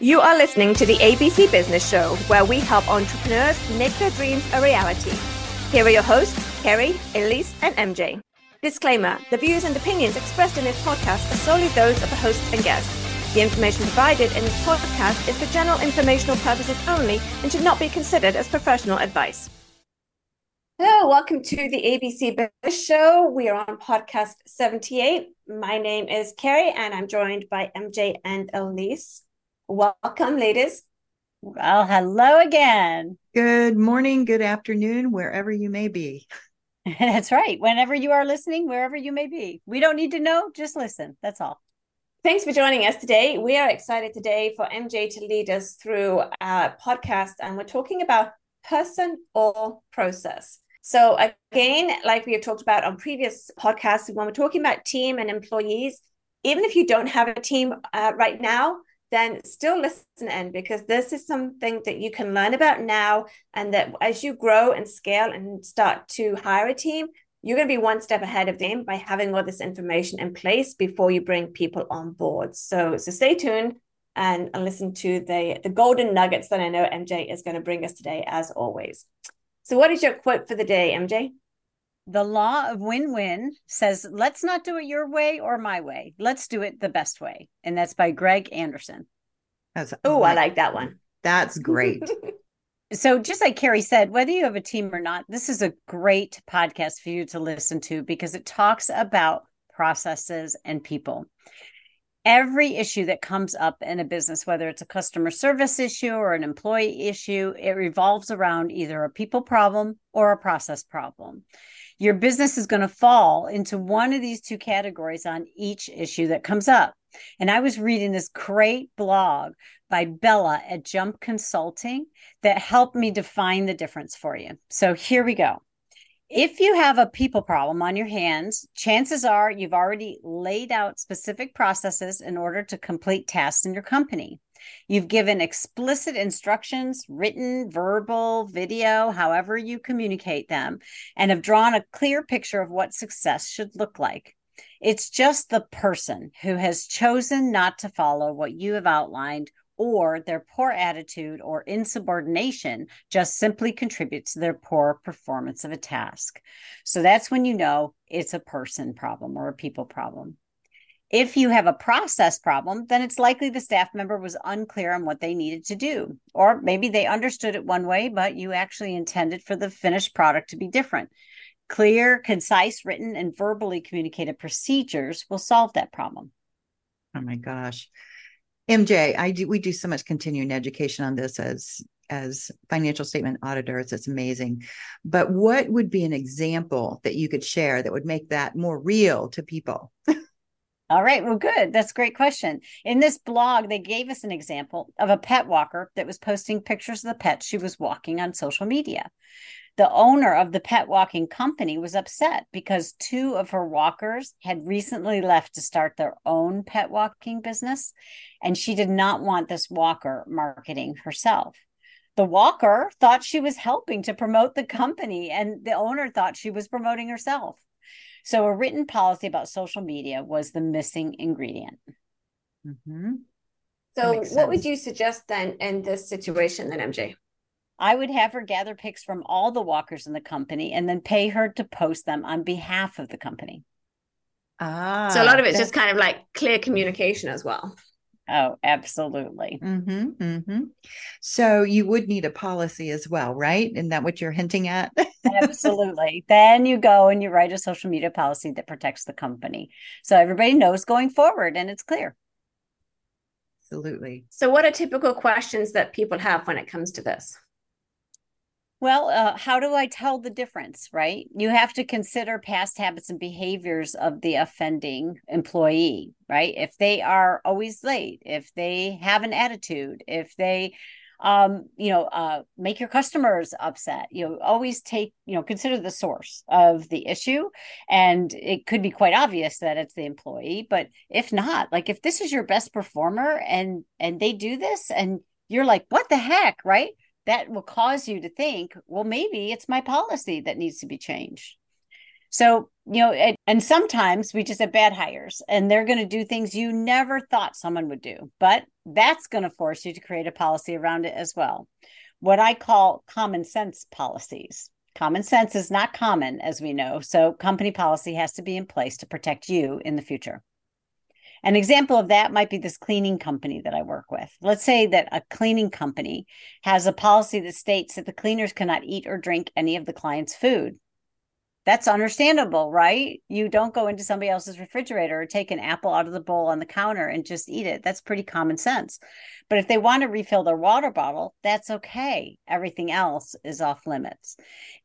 You are listening to the ABC Business Show, where we help entrepreneurs make their dreams a reality. Here are your hosts, Kerry, Elise, and MJ. Disclaimer The views and opinions expressed in this podcast are solely those of the hosts and guests. The information provided in this podcast is for general informational purposes only and should not be considered as professional advice. Hello, welcome to the ABC Business Show. We are on podcast 78. My name is Kerry and I'm joined by MJ and Elise. Welcome, ladies. Well, hello again. Good morning, good afternoon, wherever you may be. That's right. Whenever you are listening, wherever you may be. We don't need to know, just listen. That's all. Thanks for joining us today. We are excited today for MJ to lead us through a podcast, and we're talking about person or process. So, again, like we have talked about on previous podcasts, when we're talking about team and employees, even if you don't have a team uh, right now, then still listen in because this is something that you can learn about now. And that as you grow and scale and start to hire a team, you're going to be one step ahead of them by having all this information in place before you bring people on board. So, so stay tuned and, listen to the, the golden nuggets that I know MJ is going to bring us today, as always. So, what is your quote for the day, MJ? The law of win win says, let's not do it your way or my way. Let's do it the best way. And that's by Greg Anderson. Oh, I like that one. That's great. so, just like Kerry said, whether you have a team or not, this is a great podcast for you to listen to because it talks about processes and people every issue that comes up in a business, whether it's a customer service issue or an employee issue, it revolves around either a people problem or a process problem. Your business is going to fall into one of these two categories on each issue that comes up. And I was reading this great blog by Bella at Jump Consulting that helped me define the difference for you. So here we go. If you have a people problem on your hands, chances are you've already laid out specific processes in order to complete tasks in your company. You've given explicit instructions, written, verbal, video, however you communicate them, and have drawn a clear picture of what success should look like. It's just the person who has chosen not to follow what you have outlined or their poor attitude or insubordination just simply contributes to their poor performance of a task. So that's when you know it's a person problem or a people problem. If you have a process problem, then it's likely the staff member was unclear on what they needed to do. Or maybe they understood it one way, but you actually intended for the finished product to be different. Clear, concise, written, and verbally communicated procedures will solve that problem. Oh my gosh. MJ, I do we do so much continuing education on this as as financial statement auditors. It's amazing. But what would be an example that you could share that would make that more real to people? All right. Well, good. That's a great question. In this blog, they gave us an example of a pet walker that was posting pictures of the pet she was walking on social media the owner of the pet walking company was upset because two of her walkers had recently left to start their own pet walking business, and she did not want this walker marketing herself. The walker thought she was helping to promote the company, and the owner thought she was promoting herself. So, a written policy about social media was the missing ingredient. Mm-hmm. So, what would you suggest then in this situation, then, MJ? I would have her gather pics from all the walkers in the company and then pay her to post them on behalf of the company. Ah, so a lot of it's just kind of like clear communication as well. Oh, absolutely. Mm-hmm, mm-hmm. So you would need a policy as well, right? Isn't that what you're hinting at? absolutely. Then you go and you write a social media policy that protects the company. So everybody knows going forward and it's clear. Absolutely. So, what are typical questions that people have when it comes to this? Well, uh, how do I tell the difference, right? You have to consider past habits and behaviors of the offending employee, right? If they are always late, if they have an attitude, if they, um, you know, uh, make your customers upset, you know, always take, you know, consider the source of the issue. And it could be quite obvious that it's the employee, but if not, like if this is your best performer and and they do this and you're like, what the heck, right? That will cause you to think, well, maybe it's my policy that needs to be changed. So, you know, and, and sometimes we just have bad hires and they're going to do things you never thought someone would do. But that's going to force you to create a policy around it as well. What I call common sense policies. Common sense is not common, as we know. So, company policy has to be in place to protect you in the future. An example of that might be this cleaning company that I work with. Let's say that a cleaning company has a policy that states that the cleaners cannot eat or drink any of the client's food. That's understandable, right? You don't go into somebody else's refrigerator or take an apple out of the bowl on the counter and just eat it. That's pretty common sense. But if they want to refill their water bottle, that's okay. Everything else is off limits.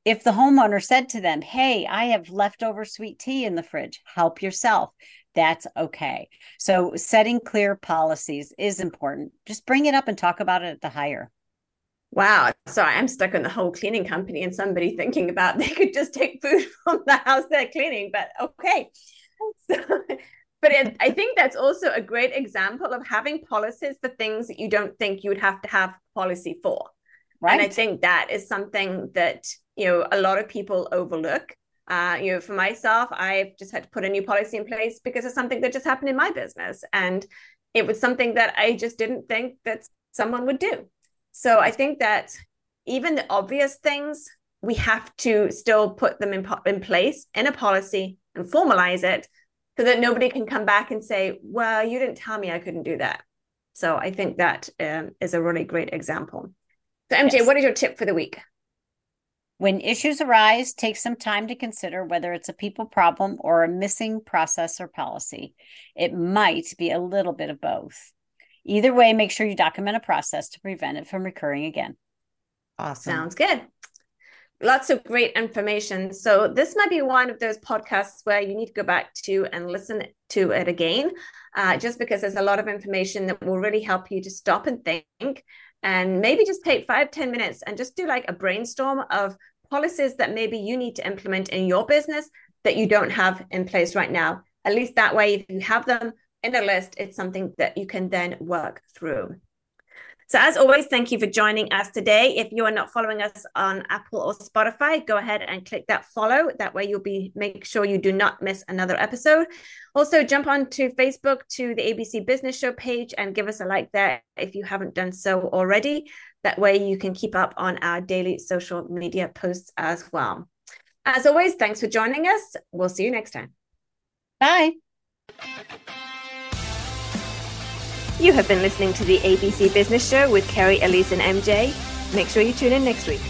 If the homeowner said to them, Hey, I have leftover sweet tea in the fridge, help yourself, that's okay. So setting clear policies is important. Just bring it up and talk about it at the hire. Wow. So I'm stuck on the whole cleaning company and somebody thinking about they could just take food from the house they're cleaning, but okay. So, but it, I think that's also a great example of having policies for things that you don't think you would have to have policy for. Right. And I think that is something that, you know, a lot of people overlook. Uh, you know, for myself, I've just had to put a new policy in place because of something that just happened in my business. And it was something that I just didn't think that someone would do. So I think that even the obvious things, we have to still put them in, in place in a policy and formalize it so that nobody can come back and say, well, you didn't tell me I couldn't do that. So I think that um, is a really great example. So, MJ, yes. what is your tip for the week? When issues arise, take some time to consider whether it's a people problem or a missing process or policy. It might be a little bit of both. Either way, make sure you document a process to prevent it from recurring again. Awesome. Sounds good. Lots of great information. So, this might be one of those podcasts where you need to go back to and listen to it again, uh, just because there's a lot of information that will really help you to stop and think and maybe just take five ten minutes and just do like a brainstorm of policies that maybe you need to implement in your business that you don't have in place right now. At least that way, if you have them, in a list, it's something that you can then work through. So, as always, thank you for joining us today. If you are not following us on Apple or Spotify, go ahead and click that follow. That way, you'll be make sure you do not miss another episode. Also, jump on to Facebook to the ABC Business Show page and give us a like there if you haven't done so already. That way, you can keep up on our daily social media posts as well. As always, thanks for joining us. We'll see you next time. Bye. You have been listening to the ABC Business Show with Kerry, Elise, and MJ. Make sure you tune in next week.